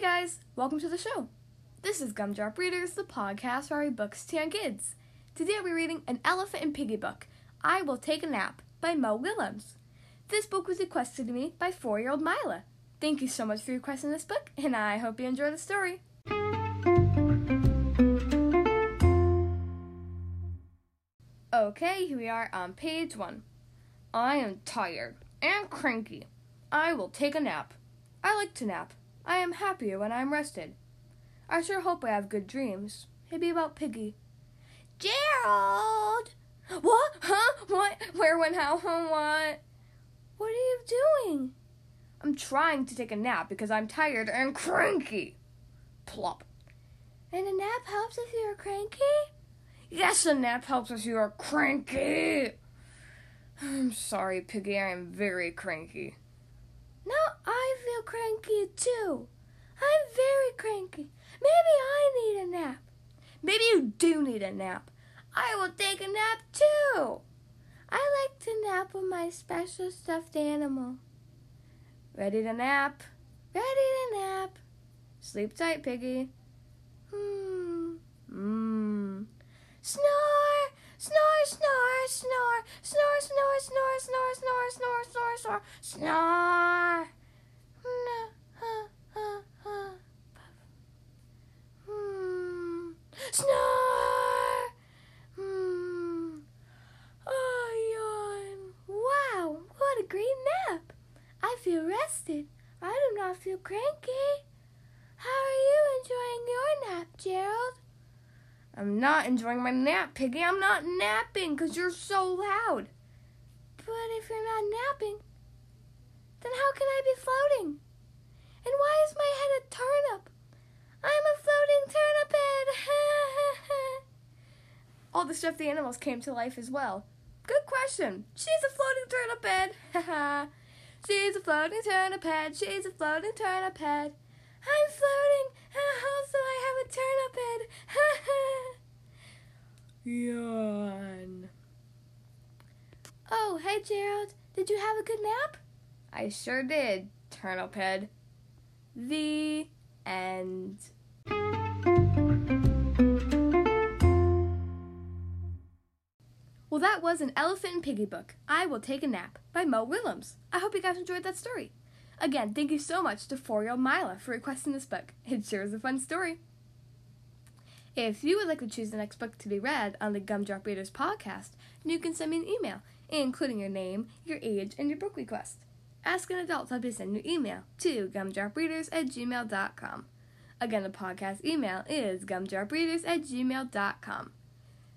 guys, welcome to the show. This is Gumdrop Readers, the podcast I read books to young kids. Today be reading An Elephant and Piggy book, I Will Take a Nap by Mo Willems. This book was requested to me by four year old Mila. Thank you so much for requesting this book, and I hope you enjoy the story. Okay, here we are on page one. I am tired and cranky. I will take a nap. I like to nap. I am happier when I am rested. I sure hope I have good dreams. Maybe about Piggy. Gerald! What? Huh? What? Where, when, how, what? What are you doing? I'm trying to take a nap because I'm tired and cranky. Plop. And a nap helps if you're cranky? Yes, a nap helps if you are cranky. I'm sorry, Piggy, I am very cranky. Feel cranky too. I'm very cranky. Maybe I need a nap. Maybe you do need a nap. I will take a nap too. I like to nap with my special stuffed animal. Ready to nap? Ready to nap. Sleep tight, Piggy. Hmm. Hmm. Snore! Snore, snore, snore, snore, snore, snore, snore, snore, snore, snore, snore, snore. No, huh, huh, huh. Hmm. Snore! Hmm. Oh, yawn. Wow, what a great nap. I feel rested. I do not feel cranky. How are you enjoying your nap, Gerald? I'm not enjoying my nap, Piggy. I'm not napping because you're so loud. But if you're not napping, then how can I be floating? And why is my head a turnip? I'm a floating turnip head. All the stuffed animals came to life as well. Good question. She's a floating turnip head. She's a floating turnip head. She's a floating turnip head. I'm floating, also I have a turnip head. Yawn. Oh, hey Gerald. Did you have a good nap? I sure did, turnip head. The end. Well, that was an Elephant and Piggy book. I Will Take a Nap by Mo Willems. I hope you guys enjoyed that story. Again, thank you so much to four year old Mila for requesting this book. It sure is a fun story. If you would like to choose the next book to be read on the Gumdrop Readers podcast, you can send me an email, including your name, your age, and your book request. Ask an adult to help you send your email to gumdropreaders at gmail.com. Again, the podcast email is gumdropreaders at gmail.com.